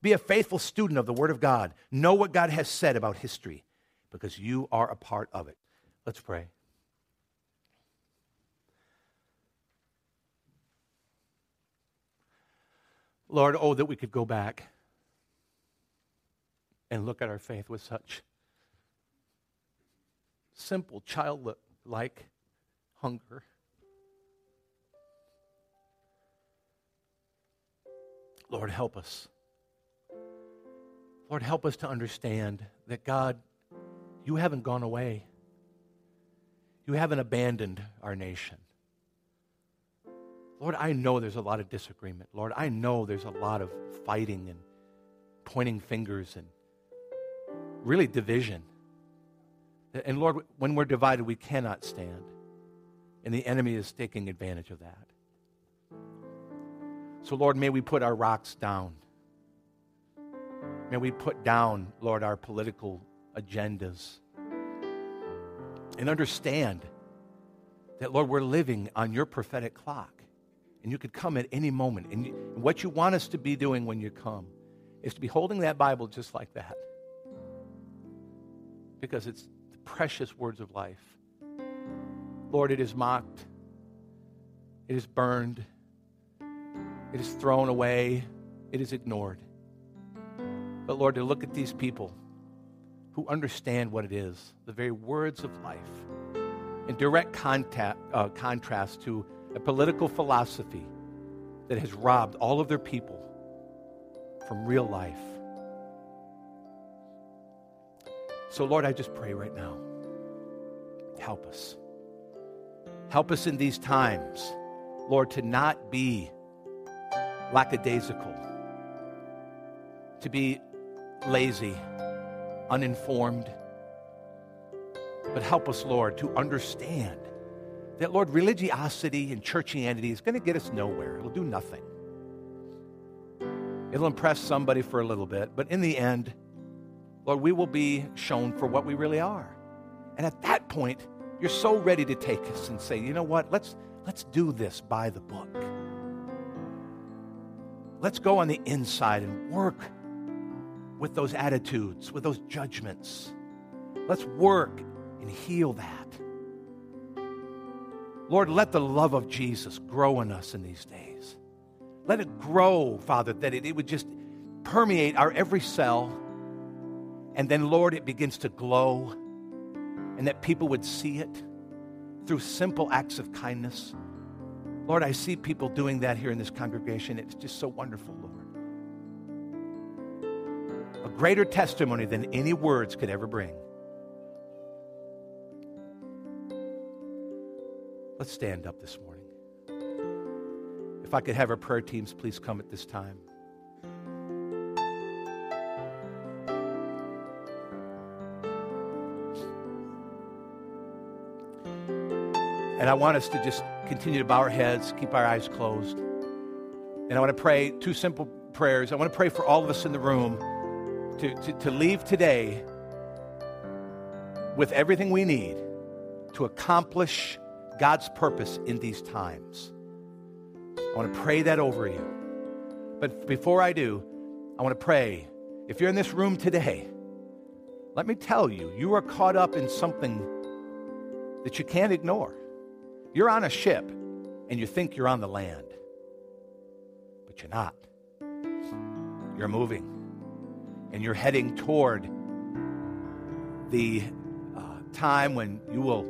Be a faithful student of the Word of God. Know what God has said about history because you are a part of it. Let's pray. Lord, oh, that we could go back and look at our faith with such simple, childlike hunger. Lord, help us. Lord, help us to understand that, God, you haven't gone away. You haven't abandoned our nation. Lord, I know there's a lot of disagreement. Lord, I know there's a lot of fighting and pointing fingers and really division. And Lord, when we're divided, we cannot stand. And the enemy is taking advantage of that. So, Lord, may we put our rocks down. May we put down, Lord, our political agendas and understand that, Lord, we're living on your prophetic clock. And you could come at any moment. And, what you want us to be doing when you come is to be holding that Bible just like that. Because it's the precious words of life. Lord, it is mocked, it is burned, it is thrown away, it is ignored. But Lord, to look at these people who understand what it is, the very words of life, in direct contact, uh, contrast to a political philosophy that has robbed all of their people from real life. So, Lord, I just pray right now help us. Help us in these times, Lord, to not be lackadaisical, to be lazy, uninformed. But help us, Lord, to understand that, Lord, religiosity and churchianity is going to get us nowhere. It'll do nothing. It'll impress somebody for a little bit, but in the end, Lord, we will be shown for what we really are. And at that point, you're so ready to take us and say, you know what, let's, let's do this by the book. Let's go on the inside and work with those attitudes, with those judgments. Let's work and heal that. Lord, let the love of Jesus grow in us in these days. Let it grow, Father, that it, it would just permeate our every cell. And then, Lord, it begins to glow, and that people would see it through simple acts of kindness. Lord, I see people doing that here in this congregation. It's just so wonderful, Lord A greater testimony than any words could ever bring. Let's stand up this morning. If I could have our prayer teams please come at this time. And I want us to just continue to bow our heads, keep our eyes closed. And I want to pray two simple prayers. I want to pray for all of us in the room to, to, to leave today with everything we need to accomplish God's purpose in these times. I want to pray that over you. But before I do, I want to pray. If you're in this room today, let me tell you, you are caught up in something that you can't ignore. You're on a ship and you think you're on the land, but you're not. You're moving and you're heading toward the uh, time when you will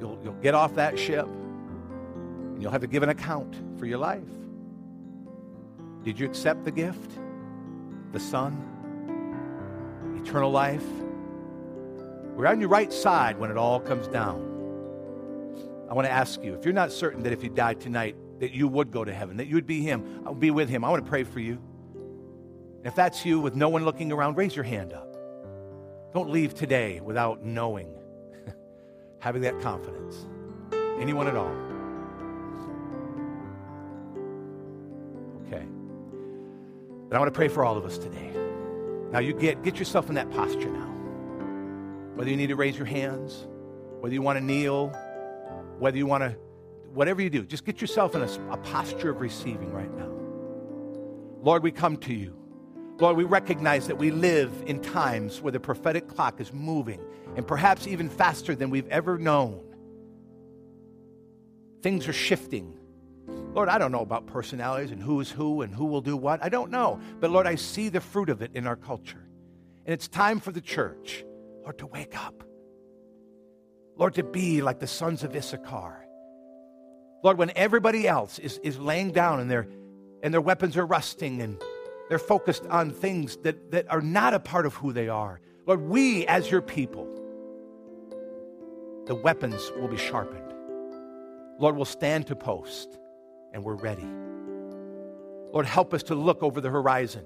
you'll, you'll get off that ship and you'll have to give an account for your life. Did you accept the gift? The son? Eternal life? We're on your right side when it all comes down i want to ask you if you're not certain that if you died tonight that you would go to heaven that you would be him i would be with him i want to pray for you if that's you with no one looking around, raise your hand up. Don't leave today without knowing, <laughs> having that confidence. Anyone at all? Okay. But I want to pray for all of us today. Now you get get yourself in that posture now. Whether you need to raise your hands, whether you want to kneel, whether you want to whatever you do, just get yourself in a, a posture of receiving right now. Lord, we come to you. Lord, we recognize that we live in times where the prophetic clock is moving and perhaps even faster than we've ever known. Things are shifting. Lord, I don't know about personalities and who is who and who will do what. I don't know. But Lord, I see the fruit of it in our culture. And it's time for the church, Lord, to wake up. Lord, to be like the sons of Issachar. Lord, when everybody else is, is laying down and their, and their weapons are rusting and They're focused on things that, that are not a part of who they are. Lord, we as your people, the weapons will be sharpened. Lord, we'll stand to post and we're ready. Lord, help us to look over the horizon.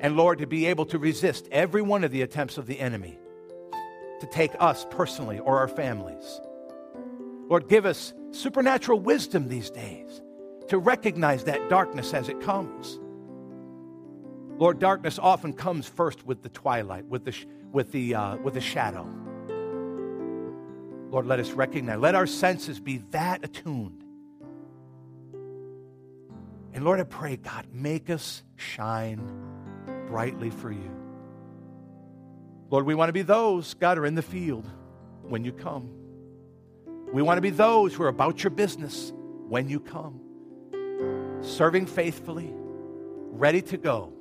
And Lord, to be able to resist every one of the attempts of the enemy to take us personally or our families. Lord, give us supernatural wisdom these days to recognize that darkness as it comes. Lord, darkness often comes first with the twilight, with the, with the, uh, with the shadow. Lord, let us recognize, let our senses be that attuned. And Lord, I pray, God, make us shine brightly for you. Lord, we want to be those, God, are in the field when you come. We want to be those who are about your business when you come, serving faithfully, ready to go.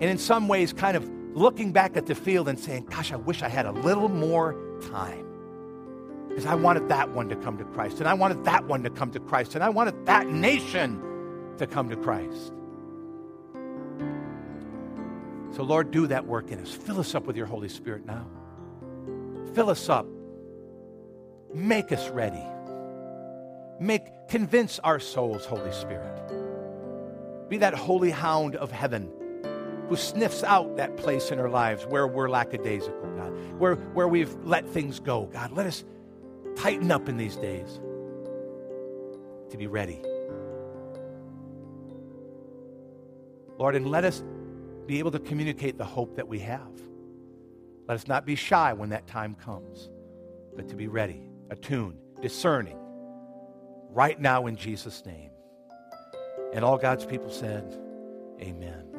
And in some ways, kind of looking back at the field and saying, Gosh, I wish I had a little more time. Because I wanted that one to come to Christ, and I wanted that one to come to Christ, and I wanted that nation to come to Christ. So, Lord, do that work in us. Fill us up with your Holy Spirit now. Fill us up. Make us ready. Make convince our souls, Holy Spirit. Be that holy hound of heaven who sniffs out that place in our lives where we're lackadaisical, God, where, where we've let things go. God, let us tighten up in these days to be ready. Lord, and let us be able to communicate the hope that we have. Let us not be shy when that time comes, but to be ready, attuned, discerning, right now in Jesus' name. And all God's people said, Amen.